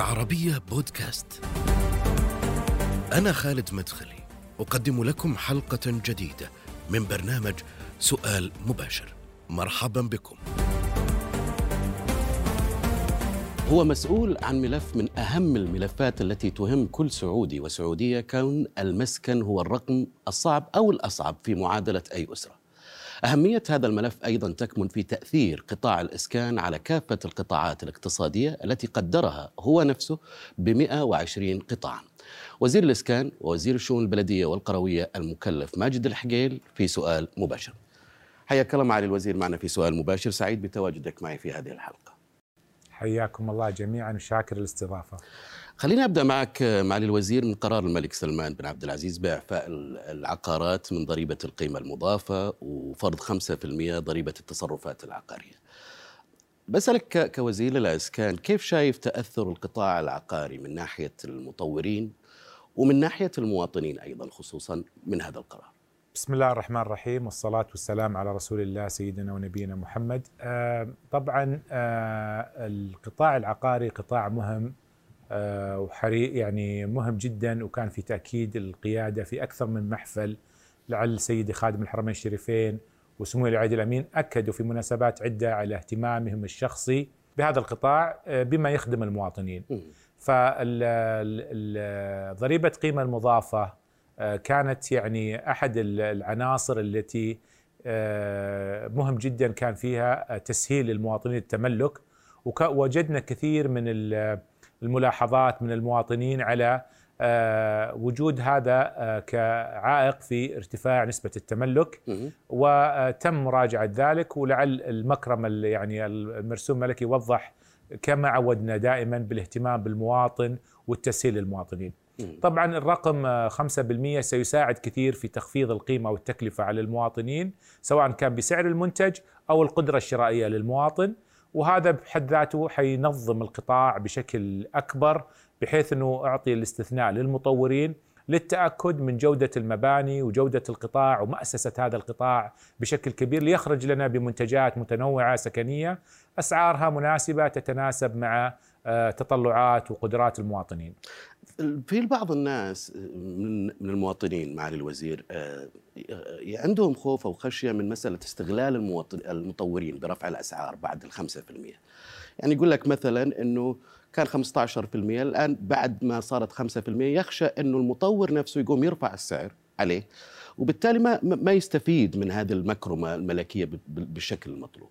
العربية بودكاست. أنا خالد مدخلي، أقدم لكم حلقة جديدة من برنامج سؤال مباشر. مرحبا بكم. هو مسؤول عن ملف من أهم الملفات التي تهم كل سعودي وسعودية كون المسكن هو الرقم الصعب أو الأصعب في معادلة أي أسرة أهمية هذا الملف أيضا تكمن في تأثير قطاع الإسكان على كافة القطاعات الاقتصادية التي قدرها هو نفسه ب 120 قطاعا وزير الإسكان ووزير الشؤون البلدية والقروية المكلف ماجد الحقيل في سؤال مباشر. حياك الله معالي الوزير معنا في سؤال مباشر. سعيد بتواجدك معي في هذه الحلقة. حياكم الله جميعا وشاكر الاستضافة. خليني أبدأ معك معالي الوزير من قرار الملك سلمان بن عبد العزيز بإعفاء العقارات من ضريبة القيمة المضافة وفرض 5% ضريبة التصرفات العقارية. بسألك كوزير الاسكان كيف شايف تأثر القطاع العقاري من ناحية المطورين ومن ناحية المواطنين أيضا خصوصا من هذا القرار؟ بسم الله الرحمن الرحيم والصلاة والسلام على رسول الله سيدنا ونبينا محمد آه طبعا آه القطاع العقاري قطاع مهم آه وحري يعني مهم جدا وكان في تأكيد القيادة في أكثر من محفل لعل سيدي خادم الحرمين الشريفين وسمو العيد الأمين أكدوا في مناسبات عدة على اهتمامهم الشخصي بهذا القطاع بما يخدم المواطنين. فضريبة قيمة المضافة آه، كانت يعني أحد العناصر التي آه، مهم جدا كان فيها تسهيل للمواطنين التملك. ووجدنا كثير من الملاحظات من المواطنين على آه، وجود هذا كعائق في ارتفاع نسبة التملك. وتم مراجعة ذلك ولعل المكرم يعني المرسوم الملكي وضح كما عودنا دائما بالاهتمام بالمواطن والتسهيل للمواطنين. طبعا الرقم 5% سيساعد كثير في تخفيض القيمة والتكلفة على المواطنين سواء كان بسعر المنتج أو القدرة الشرائية للمواطن. وهذا بحد ذاته حينظم القطاع بشكل أكبر بحيث أنه أعطي الاستثناء للمطورين للتأكد من جودة المباني وجودة القطاع ومأسسة هذا القطاع بشكل كبير ليخرج لنا بمنتجات متنوعة سكنية أسعارها مناسبة تتناسب مع آه، تطلعات وقدرات المواطنين. في بعض الناس من المواطنين معالي الوزير آه، عندهم خوف أو خشية من مسألة استغلال المواطن المطورين برفع الأسعار بعد ال 5% يعني يقول لك مثلا إنه كان 15% الآن بعد ما صارت 5% يخشى إنه المطور نفسه يقوم يرفع السعر عليه وبالتالي ما ما يستفيد من هذه المكرمة الملكية بالشكل المطلوب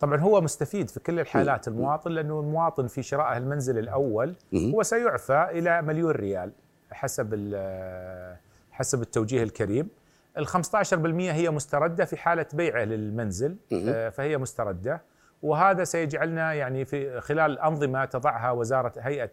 طبعا هو مستفيد في كل الحالات المواطن لأنه المواطن في شراء المنزل الأول هو سيعفى إلى مليون ريال حسب حسب التوجيه الكريم. ال 15% هي مستردة في حالة بيعه للمنزل آه، فهي مستردة. وهذا سيجعلنا يعني في خلال الأنظمة تضعها وزارة هيئة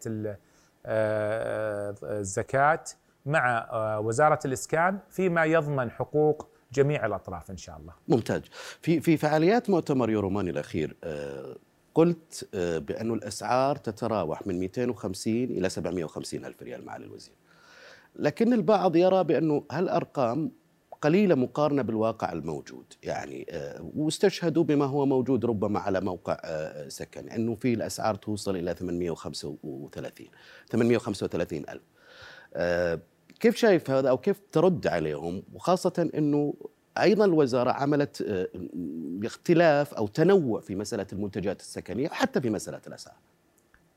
آه، الزكاة مع آه، وزارة الإسكان فيما يضمن حقوق جميع الأطراف إن شاء الله. ممتاز. في في فعاليات مؤتمر يوروماني الأخير آه، قلت آه، بأن الأسعار تتراوح من 250 إلى 750 ألف ريال معالي الوزير لكن البعض يرى بأنه هالأرقام قليلة مقارنة بالواقع الموجود يعني آه، واستشهدوا بما هو موجود ربما على موقع سكن أنه في الأسعار توصل إلى 835 835 ألف كيف شايف هذا أو كيف ترد عليهم وخاصة إنه أيضا الوزارة عملت آه، اختلاف أو تنوع في مسألة المنتجات السكنية وحتى في مسألة الأسعار.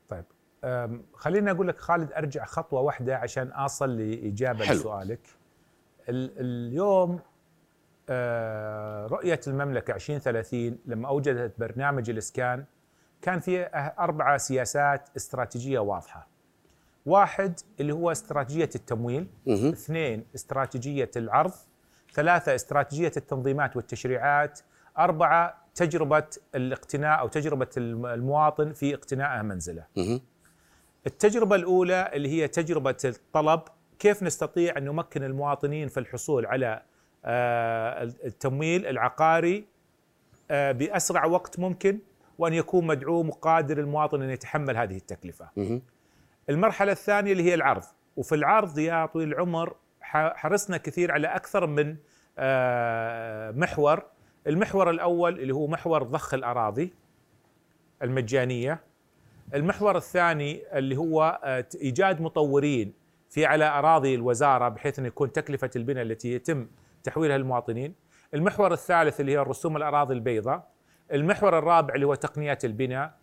طيب خليني أقول لك خالد أرجع خطوة واحدة عشان أصل لإجابة حلو. لسؤالك. اليوم آه، رؤية المملكة 2030 لما أوجدت برنامج الإسكان كان في أربع سياسات استراتيجية واضحة. واحد اللي هو استراتيجية التمويل مه. اثنين استراتيجية العرض ثلاثة استراتيجية التنظيمات والتشريعات أربعة تجربة الاقتناء أو تجربة المواطن في اقتناء منزله مه. التجربة الأولى اللي هي تجربة الطلب كيف نستطيع أن نمكن المواطنين في الحصول على آه، التمويل العقاري آه، بأسرع وقت ممكن وأن يكون مدعوم وقادر المواطن أن يتحمل هذه التكلفة. المرحلة الثانية اللي هي العرض وفي العرض يا طويل العمر حرصنا كثير على أكثر من آه، محور المحور الأول اللي هو محور ضخ الأراضي المجانية المحور الثاني اللي هو آه، إيجاد مطورين في على أراضي الوزارة بحيث أن يكون تكلفة البناء التي يتم تحويلها للمواطنين. المحور الثالث اللي هي الرسوم الأراضي البيضاء. المحور الرابع اللي هو تقنيات البناء.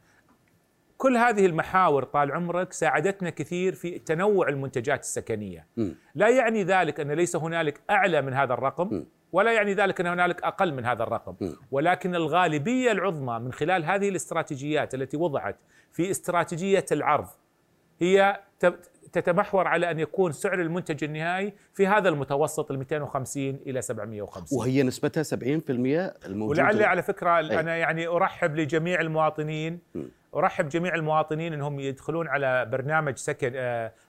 كل هذه المحاور طال عمرك ساعدتنا كثير في تنوع المنتجات السكنية. م. لا يعني ذلك أن ليس هنالك أعلى من هذا الرقم م. ولا يعني ذلك أن هنالك أقل من هذا الرقم، م. ولكن الغالبية العظمى من خلال هذه الاستراتيجيات التي وضعت في استراتيجية العرض هي تتمحور على أن يكون سعر المنتج النهائي في هذا المتوسط ال 250 إلى 750 وهي نسبتها 70% الموجودة ولعلي على فكرة أي. أنا يعني أرحب لجميع المواطنين م. أرحب جميع المواطنين إنهم يدخلون على برنامج سكن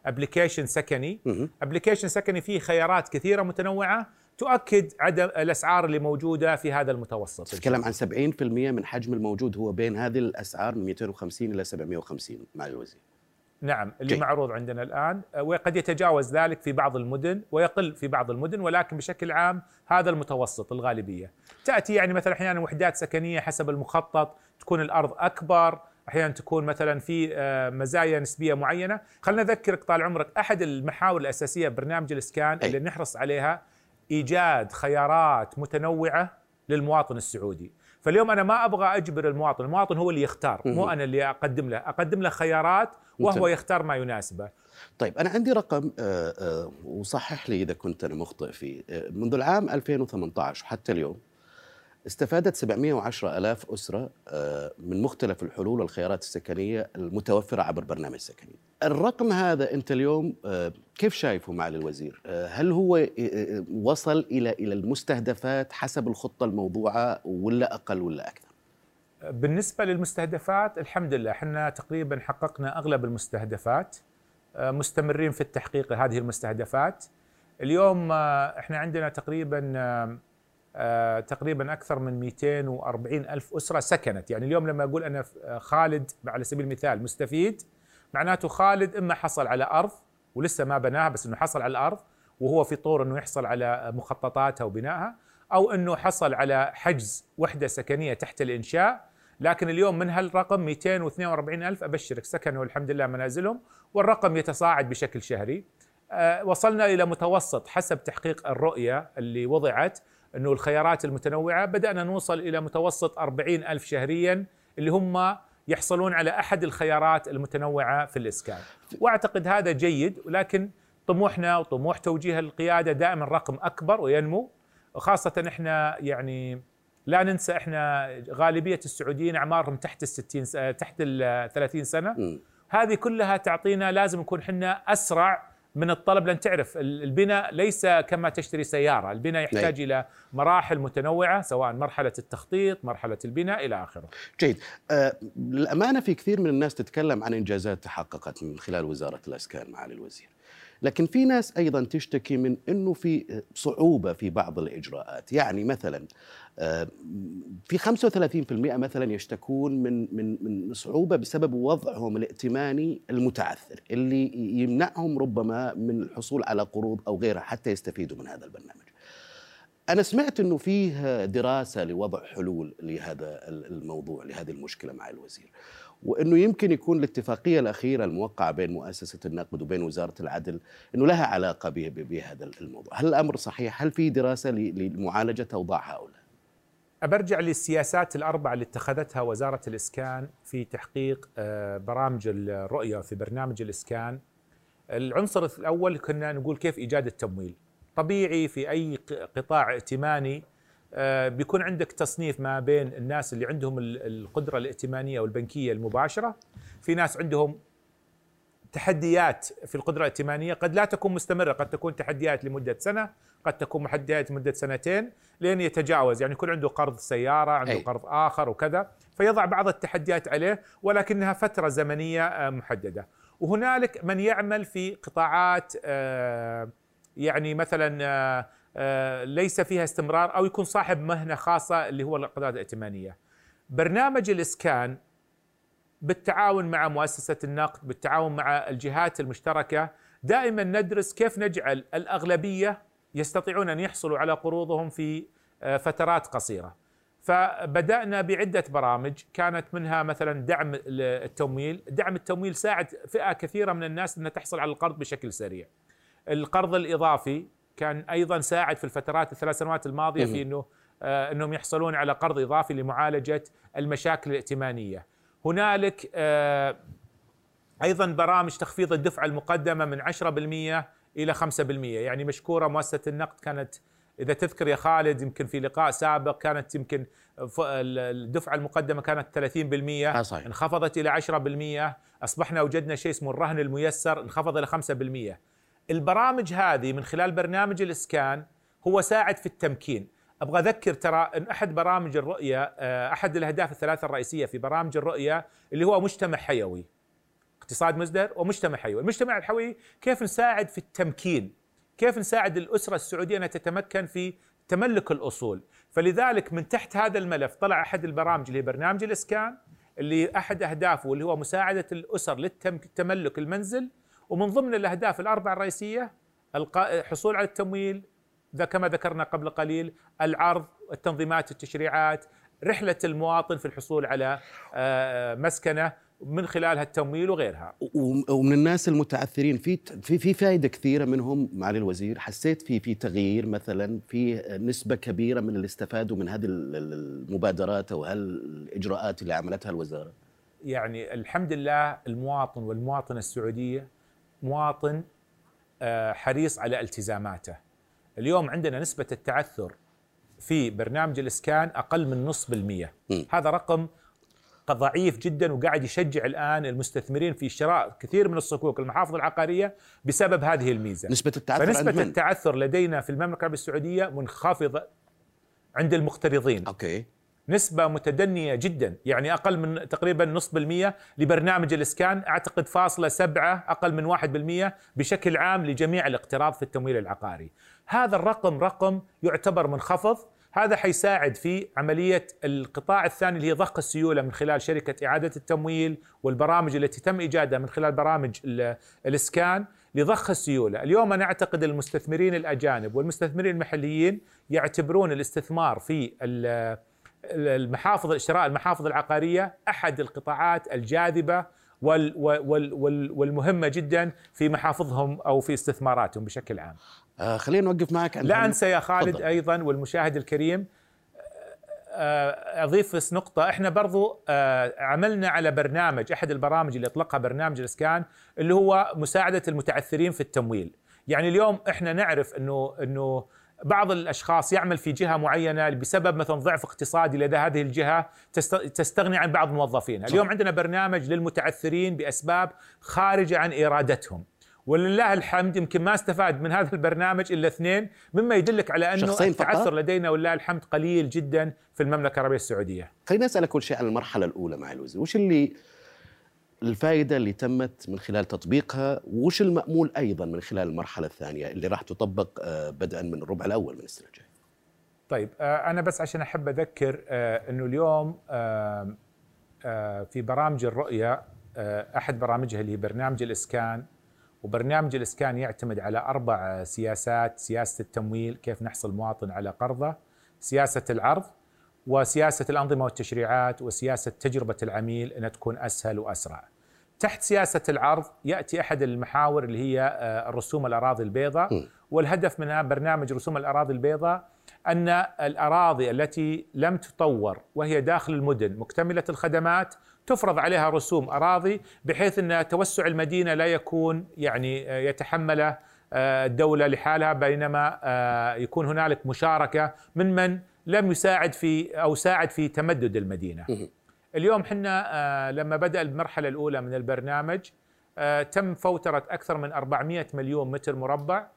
application سكني مهم. application سكني فيه خيارات كثيرة متنوعة تؤكد عدم الأسعار اللي موجودة في هذا المتوسط تتكلم عن 70% من حجم الموجود هو بين هذه الأسعار من 250 إلى 750 مع الوزير نعم اللي. معروض عندنا الآن آه، وقد يتجاوز ذلك في بعض المدن ويقل في بعض المدن ولكن بشكل عام هذا المتوسط الغالبية تأتي يعني مثلا أحيانا وحدات سكنية حسب المخطط تكون الأرض أكبر أحيانا تكون مثلا في آه، مزايا نسبية معينة خلنا نذكرك طال عمرك أحد المحاور الأساسية ببرنامج الإسكان. اللي نحرص عليها إيجاد خيارات متنوعة للمواطن السعودي فاليوم أنا ما أبغى أجبر المواطن المواطن هو اللي يختار مو. أنا اللي أقدم له أقدم له خيارات وهو. يختار ما يناسبه طيب أنا عندي رقم آه، آه، وصحح لي إذا كنت أنا مخطئ فيه آه، منذ العام 2018 وحتى اليوم استفادت 710 ألاف أسرة آه، من مختلف الحلول والخيارات السكنية المتوفرة عبر برنامج سكني. الرقم هذا أنت اليوم آه، كيف شايفه معالي الوزير آه، هل هو وصل إلى إلى المستهدفات حسب الخطة الموضوعة ولا أقل ولا أكثر؟ بالنسبة للمستهدفات الحمد لله إحنا تقريبا حققنا أغلب المستهدفات مستمرين في التحقيق هذه المستهدفات. اليوم إحنا عندنا تقريبا تقريبا أكثر من 240 ألف أسرة سكنت. يعني اليوم لما أقول أنا آه، خالد على سبيل المثال مستفيد معناته خالد إما حصل على أرض ولسه ما بناها بس إنه حصل على الأرض وهو في طور إنه يحصل على مخططاتها وبنائها أو إنه حصل على حجز وحدة سكنية تحت الإنشاء. لكن اليوم من هالرقم 242 ألف أبشرك سكنوا الحمد لله منازلهم والرقم يتصاعد بشكل شهري. آه، وصلنا إلى متوسط حسب تحقيق الرؤية اللي وضعت. أنه الخيارات المتنوعة بدأنا نوصل إلى متوسط 40 ألف شهريا اللي هم يحصلون على أحد الخيارات المتنوعة في الإسكان وأعتقد هذا جيد ولكن طموحنا وطموح توجيه القيادة دائما رقم أكبر وينمو وخاصة إحنا يعني لا ننسى إحنا غالبية السعوديين أعمارهم تحت ال 60 س- تحت ال 30 سنة مم. هذه كلها تعطينا لازم نكون إحنا أسرع من الطلب لأن تعرف ال- البناء ليس كما تشتري سيارة، البناء يحتاج إلى مراحل متنوعة سواء مرحلة التخطيط، مرحلة البناء إلى آخره. جيد. آه، في كثير من الناس تتكلم عن إنجازات تحققت من خلال وزارة الأسكان معالي الوزير. لكن في ناس أيضا تشتكي من أنه في صعوبة في بعض الإجراءات. يعني مثلا آه، في 35% مثلا يشتكون من من من صعوبة بسبب وضعهم الائتماني المتعثر اللي يمنعهم ربما من الحصول على قروض أو غيرها حتى يستفيدوا من هذا البرنامج. أنا سمعت أنه فيه دراسة لوضع حلول لهذا الموضوع لهذه المشكلة مع الوزير. وأنه يمكن يكون الاتفاقية الأخيرة الموقعة بين مؤسسة النقد وبين وزارة العدل أنه لها به- بهذا الموضوع هل الأمر صحيح؟ هل في دراسة ل- لمعالجة أوضاع هؤلاء؟ أبرجع للسياسات الأربعة اللي اتخذتها وزارة الإسكان في تحقيق آه، برامج الرؤية في برنامج الإسكان العنصر الأول كنا نقول كيف إيجاد التمويل طبيعي في أي قطاع ائتماني بيكون عندك تصنيف ما بين الناس اللي عندهم ال- القدرة الائتمانية والبنكية المباشرة في ناس عندهم تحديات في القدرة الائتمانية قد لا تكون مستمرة قد تكون تحديات لمدة سنة قد تكون تحديات لمدة سنتين لين يتجاوز يعني يكون عنده قرض سيارة عنده أي. قرض آخر وكذا فيضع بعض التحديات عليه ولكنها فترة زمنية آه، محددة وهنالك من يعمل في قطاعات آه، يعني مثلا آه، آه، ليس فيها استمرار أو يكون صاحب مهنة خاصة اللي هو القضاء الائتمانية. برنامج الإسكان بالتعاون مع مؤسسة النقد بالتعاون مع الجهات المشتركة دائما ندرس كيف نجعل الأغلبية يستطيعون أن يحصلوا على قروضهم في آه، فترات قصيرة. فبدأنا بعدة برامج كانت منها مثلا دعم التمويل. دعم التمويل ساعد فئة كثيرة من الناس أنها تحصل على القرض بشكل سريع. القرض الإضافي كان أيضا ساعد في الفترات الثلاث سنوات الماضية في أنه آه، أنهم يحصلون على قرض إضافي لمعالجة المشاكل الائتمانية. هنالك آه، أيضا برامج تخفيض الدفعة المقدمة من 10% إلى 5% يعني مشكورة مؤسسة النقد كانت إذا تذكر يا خالد يمكن في لقاء سابق كانت يمكن الدفعه المقدمة كانت 30% آه صحيح. انخفضت إلى 10% أصبحنا وجدنا شيء اسمه الرهن الميسر انخفض إلى 5% البرامج هذه من خلال برنامج الاسكان هو ساعد في التمكين. أبغى أذكر ترى إن أحد برامج الرؤية آه، أحد الأهداف الثلاثة الرئيسية في برامج الرؤية اللي هو مجتمع حيوي. اقتصاد مزدهر ومجتمع حيوي. المجتمع الحيوي كيف نساعد في التمكين؟ كيف نساعد الأسرة السعودية أنها تتمكن في تملك الأصول؟ فلذلك من تحت هذا الملف طلع أحد البرامج اللي هي برنامج الإسكان اللي أحد أهدافه واللي هو مساعدة الأسر لتملك المنزل ومن ضمن الأهداف الأربعة الرئيسية الحصول على التمويل كما ذكرنا قبل قليل العرض التنظيمات التشريعات رحلة المواطن في الحصول على آه، مسكنة من خلالها التمويل وغيرها. ومن الناس المتعثرين في في في فائده كثيرة منهم معالي الوزير حسيت في في تغيير مثلا في نسبة كبيرة من اللي استفادوا من هذه المبادرات أو هالإجراءات اللي عملتها الوزارة. يعني الحمد لله المواطن والمواطنة السعودية مواطن آه، حريص على التزاماته. اليوم عندنا نسبة التعثر في برنامج الإسكان أقل من نصف بالمية. هذا رقم ضعيف جدا وقاعد يشجع الآن المستثمرين في شراء كثير من الصكوك المحافظ العقارية بسبب هذه الميزة. نسبة التعثر فنسبة التعثر لدينا في المملكة العربية السعوديه منخفضة عند المقترضين. أوكي. نسبة متدنية جدا يعني أقل من تقريبا نصف بالمية لبرنامج الإسكان أعتقد فاصلة سبعة أقل من واحد بالمية بشكل عام لجميع الاقتراض في التمويل العقاري. هذا الرقم رقم يعتبر منخفض هذا حيساعد في عملية القطاع الثاني اللي هي ضخ السيولة من خلال شركة إعادة التمويل والبرامج التي تم إيجادها من خلال برامج الإسكان لضخ السيولة. اليوم أنا أعتقد المستثمرين الأجانب والمستثمرين المحليين يعتبرون الاستثمار في المحافظ شراء المحافظ العقارية أحد القطاعات الجاذبة وال وال وال والمهمة جدا في محافظهم أو في استثماراتهم بشكل عام آه خلينا نوقف معك عند لا أنسى يا خالد فضل. أيضا والمشاهد الكريم آه، أضيف بس نقطة إحنا برضو آه، عملنا على برنامج أحد البرامج اللي أطلقها برنامج الإسكان اللي هو مساعدة المتعثرين في التمويل. يعني اليوم إحنا نعرف إنه إنه بعض الأشخاص يعمل في جهة معينة بسبب مثلا ضعف اقتصادي لدى هذه الجهة تستغني عن بعض موظفينها، اليوم عندنا برنامج للمتعثرين بأسباب خارجه عن إرادتهم. ولله الحمد يمكن ما استفاد من هذا البرنامج إلا اثنين مما يدلك على أنه التعثر لدينا ولله الحمد قليل جدا في المملكة العربية السعودية. خليني أسألك كل شيء عن المرحلة الأولى مع الوزير، وش اللي الفائده اللي تمت من خلال تطبيقها وش المأمول أيضا من خلال المرحلة الثانية اللي راح تطبق آه، بدءا من الربع الأول من السنة الجاية. طيب آه، أنا بس عشان أحب أذكر آه، إنه اليوم في برامج الرؤية أحد برامجها اللي هي برنامج الإسكان وبرنامج الإسكان يعتمد على أربع سياسات سياسة التمويل كيف نحصل مواطن على قرضه سياسة العرض وسياسة الأنظمة والتشريعات وسياسة تجربة العميل أنها تكون أسهل وأسرع تحت سياسة العرض يأتي أحد المحاور اللي هي آه، الرسوم الأراضي البيضاء. والهدف منها برنامج رسوم الأراضي البيضاء أن الأراضي التي لم تطور وهي داخل المدن مكتملة الخدمات تفرض عليها رسوم أراضي بحيث أن توسع المدينة لا يكون يعني آه، يتحمله آه، الدولة لحالها بينما يكون هنالك مشاركة من من لم يساعد في أو ساعد في تمدد المدينة. اليوم إحنا لما بدأ المرحلة الأولى من البرنامج تم فوترة أكثر من 400 مليون متر مربع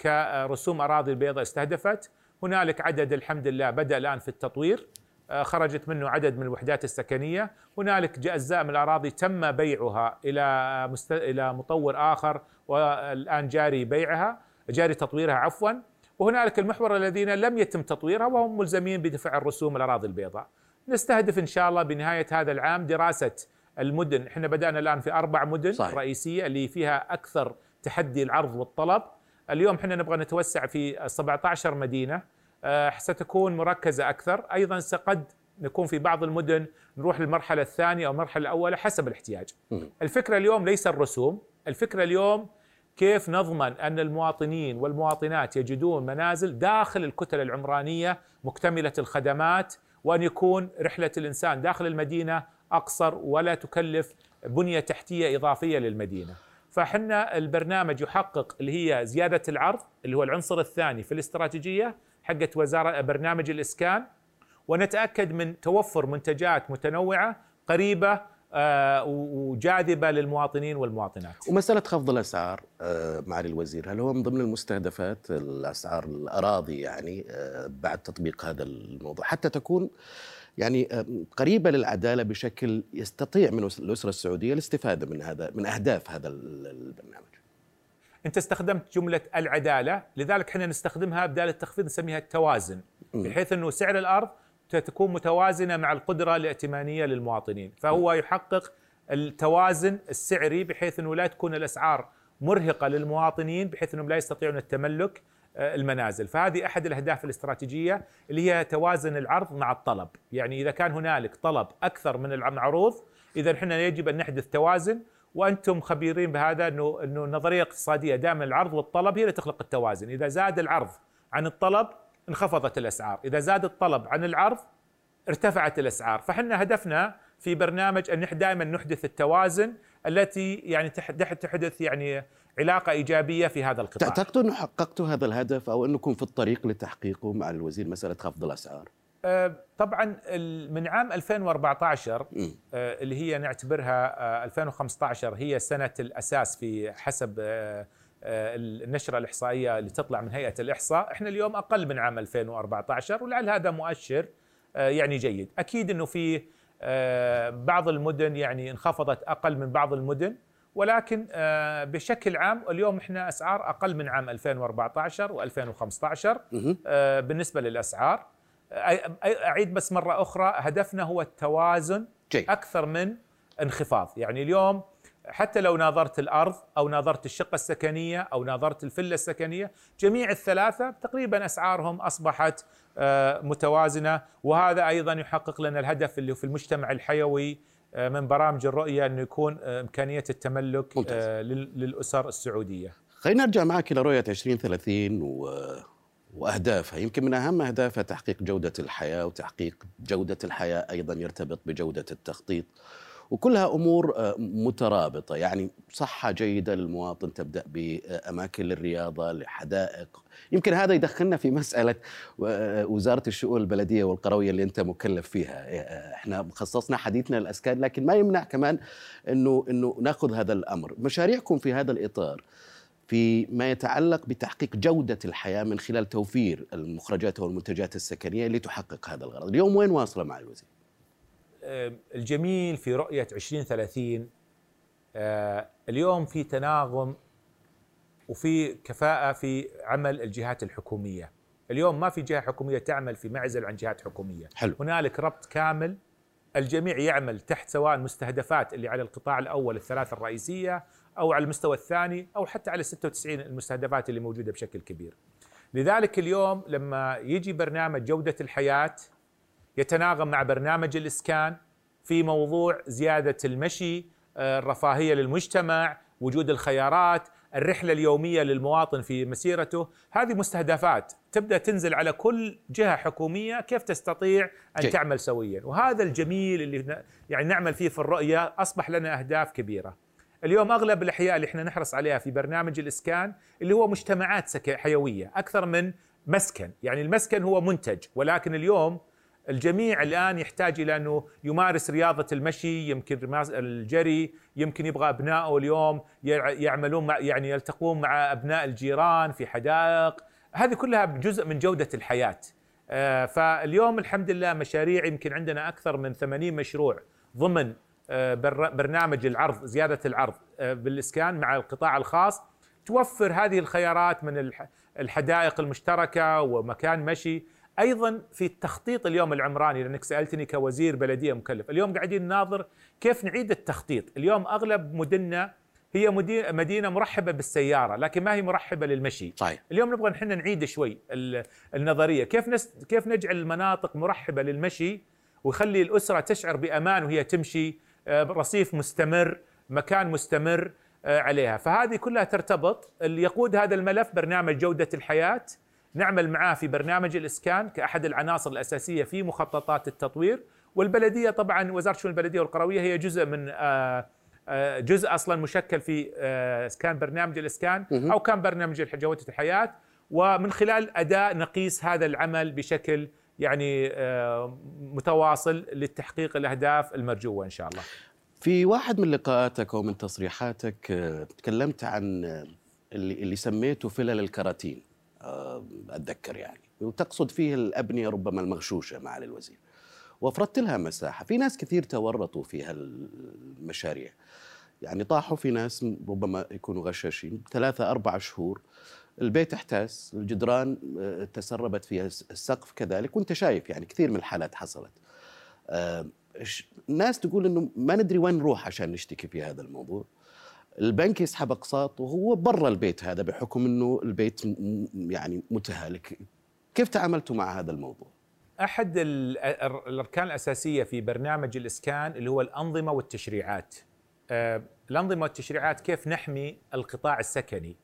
كرسوم أراضي البيضاء استهدفت. هنالك عدد الحمد لله بدأ الآن في التطوير آه، خرجت منه عدد من الوحدات السكنية، هنالك اجزاء من الأراضي تم بيعها إلى مست... إلى مطور آخر والآن جاري بيعها، جاري تطويرها عفوا، وهنالك المحور الذين لم يتم تطويرها وهم ملزمين بدفع الرسوم الاراضي البيضاء. نستهدف إن شاء الله بنهاية هذا العام دراسة المدن، إحنا بدأنا الآن في أربع مدن صحيح. رئيسية اللي فيها أكثر تحدي العرض والطلب، اليوم إحنا نبغى نتوسع في 17 مدينة. آه، ستكون مركزة أكثر. أيضا قد نكون في بعض المدن نروح للمرحلة الثانية أو المرحلة الأولى حسب الاحتياج. الفكرة اليوم ليس الرسوم. الفكرة اليوم كيف نضمن أن المواطنين والمواطنات يجدون منازل داخل الكتل العمرانية مكتملة الخدمات وأن يكون رحلة الإنسان داخل المدينة أقصر ولا تكلف بنية تحتية إضافية للمدينة. فحنا البرنامج يحقق اللي هي زيادة العرض اللي هو العنصر الثاني في الاستراتيجية حقت وزارة برنامج الإسكان ونتأكد من توفر منتجات متنوعة قريبة آه، وجاذبة للمواطنين والمواطنات. ومسألة خفض الأسعار آه، معالي الوزير هل هو من ضمن المستهدفات الأسعار الأراضي يعني آه، بعد تطبيق هذا الموضوع حتى تكون يعني آه، قريبة للعدالة بشكل يستطيع من الأسرة السعودية الاستفادة من هذا من أهداف هذا ال- البرنامج. أنت استخدمت جملة العدالة لذلك إحنا نستخدمها بدال التخفيض نسميها التوازن. بحيث إنه سعر الأرض تكون متوازنة مع القدرة الائتمانية للمواطنين. فهو يحقق التوازن السعري بحيث إنه لا تكون الأسعار مرهقة للمواطنين بحيث إنهم لا يستطيعون التملك آه، المنازل. فهذه أحد الأهداف الاستراتيجية اللي هي توازن العرض مع الطلب. يعني إذا كان هنالك طلب أكثر من المعروض إذا إحنا يجب أن نحدث توازن وأنتم خبيرين بهذا إنه إنه النظريه الاقتصاديه دائما العرض والطلب هي اللي تخلق التوازن، إذا زاد العرض عن الطلب انخفضت الأسعار، إذا زاد الطلب عن العرض ارتفعت الأسعار، فحنا هدفنا في برنامج أن دائما نحدث التوازن التي يعني تح- تح- تحدث يعني علاقة إيجابية في هذا القطاع. تعتقدوا انه حققتوا هذا الهدف أو انكم في الطريق لتحقيقه مع الوزير مسألة خفض الأسعار؟ آه، طبعا من عام 2014 مم. آه، اللي هي نعتبرها آه، 2015 هي سنة الأساس في حسب آه، النشرة الإحصائية اللي تطلع من هيئة الإحصاء إحنا اليوم أقل من عام 2014 ولعل هذا مؤشر آه، يعني جيد أكيد أنه في آه، بعض المدن يعني انخفضت أقل من بعض المدن ولكن بشكل عام اليوم إحنا أسعار أقل من عام 2014 و2015 مهم. آه، بالنسبة للأسعار أي- أي- أعيد بس مرة أخرى هدفنا هو التوازن. أكثر من انخفاض يعني اليوم حتى لو ناظرت الأرض أو ناظرت الشقة السكنية أو ناظرت الفله السكنية جميع الثلاثة تقريبا أسعارهم أصبحت آه، متوازنة. وهذا أيضا يحقق لنا الهدف اللي في المجتمع الحيوي آه، من برامج الرؤية انه يكون آه، إمكانية التملك ممتاز. لل- للأسر السعودية. خلينا نرجع معك إلى رؤية 2030 و... وأهدافها. يمكن من أهم أهدافها تحقيق جودة الحياة وتحقيق جودة الحياة أيضا يرتبط بجودة التخطيط. وكلها أمور آه، مترابطة. يعني صحة جيدة للمواطن تبدأ بأماكن للرياضة لحدائق. يمكن هذا يدخلنا في مسألة آه، وزارة الشؤون البلدية والقروية اللي أنت مكلف فيها. آه، إحنا خصصنا حديثنا للأسكان لكن ما يمنع كمان إنه إنه ناخذ هذا الأمر. مشاريعكم في هذا الإطار في ما يتعلق بتحقيق جودة الحياة من خلال توفير المخرجات والمنتجات السكنية لتحقق هذا الغرض. اليوم وين واصلة مع الوزير؟ آه، الجميل في رؤية 2030 آه، اليوم في تناغم وفي كفاءة في عمل الجهات الحكومية. اليوم ما في جهة حكومية تعمل في معزل عن جهات حكومية. حلو. هنالك ربط كامل. الجميع يعمل تحت سواء المستهدفات اللي على القطاع الأول الثلاثة الرئيسية أو على المستوى الثاني أو حتى على 96 المستهدفات اللي موجودة بشكل كبير. لذلك اليوم لما يجي برنامج جودة الحياة يتناغم مع برنامج الإسكان في موضوع زيادة المشي، آه، الرفاهية للمجتمع، وجود الخيارات، الرحلة اليومية للمواطن في مسيرته، هذه مستهدفات تبدأ تنزل على كل جهة حكومية كيف تستطيع أن جيد. تعمل سويا، وهذا الجميل اللي يعني نعمل فيه في الرؤية أصبح لنا أهداف كبيرة. اليوم أغلب الأحياء اللي إحنا نحرص عليها في برنامج الإسكان اللي هو مجتمعات سك- حيوية أكثر من مسكن، يعني المسكن هو منتج ولكن اليوم الجميع الآن يحتاج إلى أنه يمارس رياضة المشي، يمكن الجري، يمكن يبغى أبنائه اليوم يع- يعملون مع يعني يلتقون مع أبناء الجيران في حدائق، هذه كلها جزء من جودة الحياة. آه، فاليوم الحمد لله مشاريع يمكن عندنا أكثر من 80 مشروع ضمن آه، بر- برنامج العرض زيادة العرض آه، بالإسكان مع القطاع الخاص. توفر هذه الخيارات من الح- الحدائق المشتركة ومكان مشي. أيضا في التخطيط اليوم العمراني لأنك سألتني كوزير بلدية مكلف. اليوم قاعدين نناظر كيف نعيد التخطيط. اليوم أغلب مدننا هي مدي- مدينة مرحبة بالسيارة لكن ما هي مرحبة للمشي. صحيح. اليوم نبغى نحن نعيد شوي ال- النظرية. كيف نس كيف نجعل المناطق مرحبة للمشي ويخلي الأسرة تشعر بأمان وهي تمشي آه، رصيف مستمر مكان مستمر آه، عليها. فهذه كلها ترتبط اللي يقود هذا الملف برنامج جودة الحياة. نعمل معاه في برنامج الإسكان كأحد العناصر الأساسية في مخططات التطوير والبلدية طبعا وزارة الشؤون البلدية والقروية هي جزء من آه، آه، جزء أصلا مشكل في آه، كان برنامج الإسكان مهم. أو كان برنامج الح- جوده الحياة ومن خلال أداء نقيس هذا العمل بشكل يعني متواصل للتحقيق الأهداف المرجوة إن شاء الله. في واحد من لقاءاتك أو من تصريحاتك تكلمت عن اللي سميته فلل الكراتين أتذكر يعني. وتقصد فيه الأبنية ربما المغشوشة معالي الوزير. وافردت لها مساحة. في ناس كثير تورطوا في هالمشاريع يعني طاحوا في ناس ربما يكونوا غشاشين. ثلاثة أربع شهور. البيت احتاس. الجدران آه، تسربت فيها السقف كذلك. وانت شايف يعني كثير من الحالات حصلت. آه، ش- ناس تقول إنه ما ندري وين نروح عشان نشتكي في هذا الموضوع. البنك يسحب أقساط وهو برا البيت هذا بحكم إنه البيت يعني متهالك كيف تعاملتوا مع هذا الموضوع أحد ال- ال- الأركان الأساسية في برنامج الإسكان اللي هو الأنظمة والتشريعات. آه، الأنظمة والتشريعات كيف نحمي القطاع السكني؟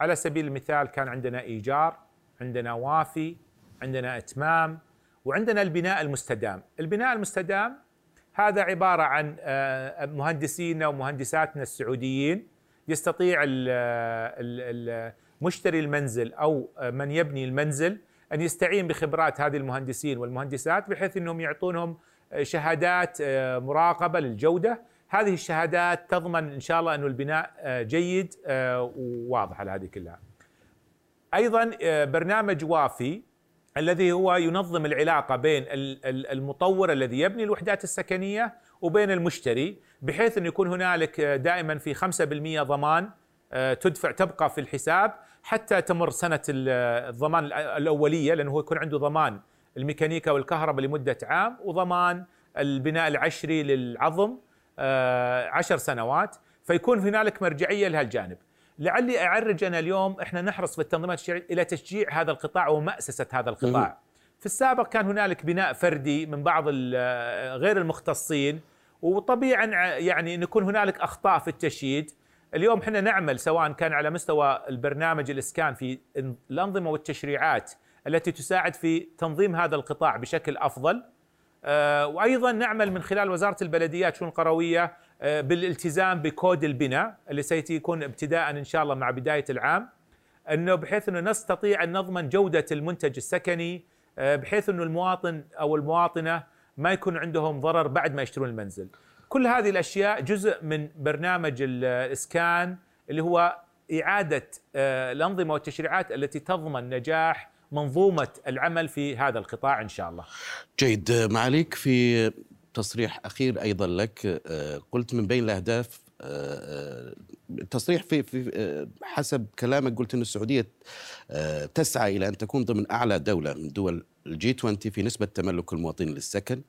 على سبيل المثال كان عندنا إيجار، عندنا وافي، عندنا إتمام، وعندنا البناء المستدام. البناء المستدام هذا عبارة عن آه، مهندسينا ومهندساتنا السعوديين يستطيع ال- مشتري المنزل أو من يبني المنزل أن يستعين بخبرات هذه المهندسين والمهندسات بحيث إنهم يعطونهم شهادات آه، مراقبة للجودة. هذه الشهادات تضمن إن شاء الله انه البناء آه، جيد آه، وواضح على هذه كلها. أيضا آه، برنامج وافي الذي هو ينظم العلاقة بين ال- ال- المطور الذي يبني الوحدات السكنية وبين المشتري بحيث انه يكون هنالك دائما في 5% ضمان آه، تدفع تبقى في الحساب حتى تمر ال- الضمان الأ- الأولية لأنه هو يكون عنده ضمان الميكانيكا والكهرباء لمدة عام وضمان البناء العشري للعظم آه، عشر سنوات. فيكون هنالك مرجعية لهالجانب. لعلي أعرج أنا اليوم إحنا نحرص في التنظيمات الشرعية إلى تشجيع هذا القطاع ومأسسة هذا القطاع. في السابق كان هنالك بناء فردي من بعض ال- غير المختصين وطبيعا يعني ان يكون هنالك أخطاء في التشييد. اليوم إحنا نعمل سواء كان على مستوى البرنامج الاسكان في الأنظمة والتشريعات التي تساعد في تنظيم هذا القطاع بشكل أفضل. آه، وأيضا نعمل من خلال وزارة البلديات شؤون القروية آه، بالالتزام بكود البناء اللي سيكون ابتداء إن شاء الله مع بداية العام إنه بحيث إنه نستطيع أن نضمن جودة المنتج السكني آه، بحيث إنه المواطن أو المواطنة ما يكون عندهم ضرر بعد ما يشترون المنزل. كل هذه الأشياء جزء من برنامج ال- الإسكان اللي هو إعادة آه، الأنظمة والتشريعات التي تضمن نجاح منظومة العمل في هذا القطاع إن شاء الله. جيد آه، معاليك في تصريح أخير أيضا لك آه، قلت من بين الأهداف آه، آه، تصريح في في آه، حسب كلامك قلت إن السعودية آه، تسعى إلى أن تكون ضمن أعلى دولة من دول الجي 20 في نسبة تملك المواطنين للسكن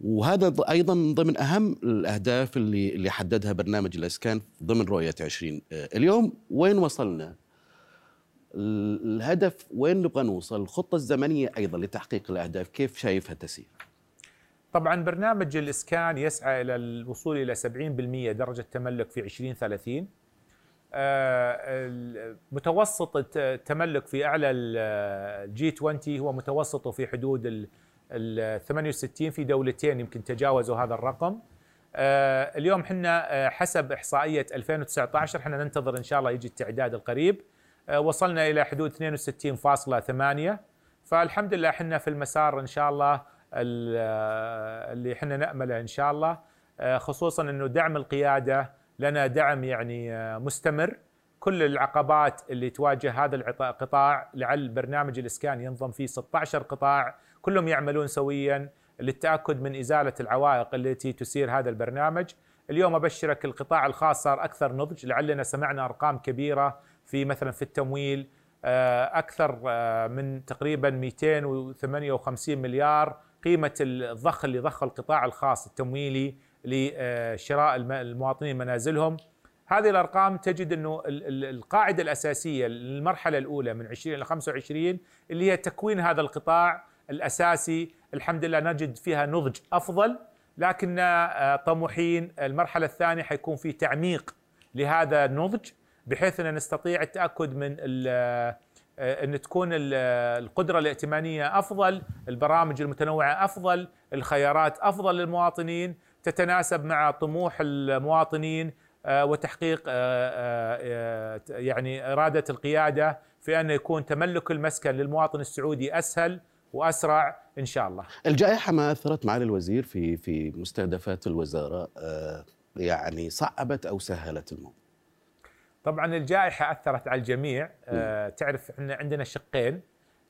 وهذا أيضا من ضمن أهم الأهداف اللي اللي حددها برنامج الإسكان ضمن رؤية 20 آه، اليوم وين وصلنا؟ ال- الهدف وين نبغى نوصل؟ الخطة الزمنية أيضا لتحقيق الأهداف كيف شايفها تسير؟ طبعا برنامج الإسكان يسعى إلى الوصول إلى 70% درجة تملك في 2030 آه، متوسط الت- التملك في أعلى الجي 20 هو متوسطه في حدود ال- ال 68 في دولتين يمكن تجاوزوا هذا الرقم. آه، اليوم إحنا آه، حسب إحصائية 2019 إحنا ننتظر إن شاء الله يجي التعداد القريب. وصلنا إلى حدود 62.8 فالحمد لله إحنا في المسار إن شاء الله ال- اللي إحنا نأمله إن شاء الله. آه، خصوصا إنه دعم القيادة لنا دعم يعني آه، مستمر. كل العقبات اللي تواجه هذا القطاع لعل برنامج الإسكان ينظم فيه 16 قطاع كلهم يعملون سويا للتأكد من إزالة العوائق التي تسير هذا البرنامج. اليوم أبشرك القطاع الخاص صار أكثر نضج لعلنا سمعنا أرقام كبيرة في مثلا في التمويل آه، أكثر من تقريبا 258 مليار قيمة الضخ اللي ضخ القطاع الخاص التمويلي لشراء الم- المواطنين منازلهم. هذه الأرقام تجد إنه القاعدة الأساسية للمرحلة الأولى من 20 إلى 25 اللي هي تكوين هذا القطاع الأساسي. الحمد لله نجد فيها نضج أفضل لكن آه، طموحين. المرحلة الثانية حيكون في تعميق لهذا النضج بحيث إن نستطيع التأكد من إن تكون القدرة الائتمانية أفضل، البرامج المتنوعة أفضل، الخيارات أفضل للمواطنين، تتناسب مع طموح المواطنين آه، وتحقيق يعني إرادة القيادة في أن يكون تملك المسكن للمواطن السعودي أسهل وأسرع إن شاء الله. الجائحة ما أثرت معالي الوزير في في مستهدفات الوزارة يعني صعبت أو سهلت الموضوع؟ طبعا الجائحة أثرت على الجميع. آه تعرف إحنا عندنا شقين.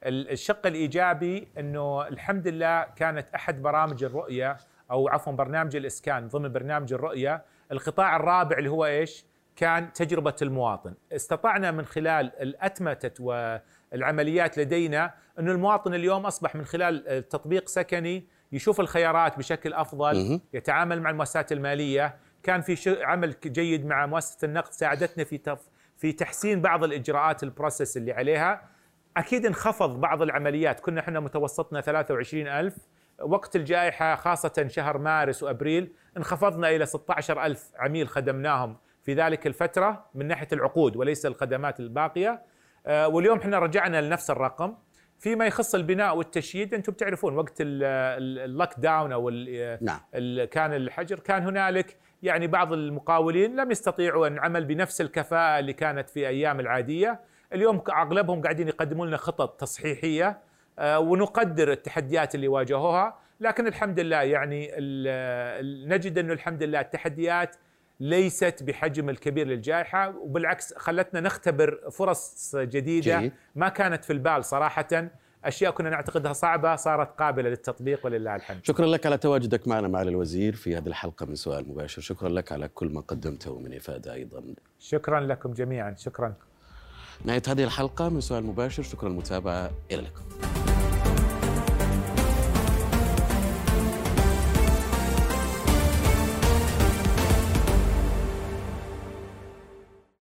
الشق الإيجابي إنه الحمد لله كانت أحد برامج الرؤية أو عفوا برنامج الإسكان ضمن برنامج الرؤية القطاع الرابع اللي هو إيش؟ كان تجربة المواطن، استطعنا من خلال الأتمتة والعمليات لدينا إنه المواطن اليوم أصبح من خلال تطبيق سكني يشوف الخيارات بشكل أفضل، يتعامل مع المؤسسات المالية، كان في عمل جيد مع مؤسسة النقد ساعدتنا في تف في تحسين بعض الإجراءات البروسيس اللي عليها. أكيد انخفض بعض العمليات. كنا إحنا متوسطنا 23000 وقت الجائحة خاصة شهر مارس وأبريل انخفضنا إلى 16000 عميل خدمناهم في ذلك الفترة من ناحية العقود وليس الخدمات الباقية. آه، واليوم إحنا رجعنا لنفس الرقم. فيما يخص البناء والتشييد أنتم بتعرفون وقت ال lockdown أو نعم. كان الحجر كان هنالك يعني بعض المقاولين لم يستطيعوا ان عمل بنفس الكفاءة اللي كانت في أيام العادية اليوم أغلبهم قاعدين يقدمون لنا خطط تصحيحية آه، ونقدر التحديات اللي واجهوها لكن الحمد لله يعني نجد أنه الحمد لله التحديات ليست بحجم الكبير للجائحة وبالعكس خلتنا نختبر فرص جديدة جيد. ما كانت في البال صراحة أشياء كنا نعتقدها صعبة صارت قابلة للتطبيق ولله الحمد. شكرا لك على تواجدك معنا معالي الوزير في هذه الحلقة من سؤال مباشر، شكرا لك على كل ما قدمته من إفادة أيضا. شكرا لكم جميعا، شكرا. نهاية هذه الحلقة من سؤال مباشر، شكرا المتابعه إلى اللقاء.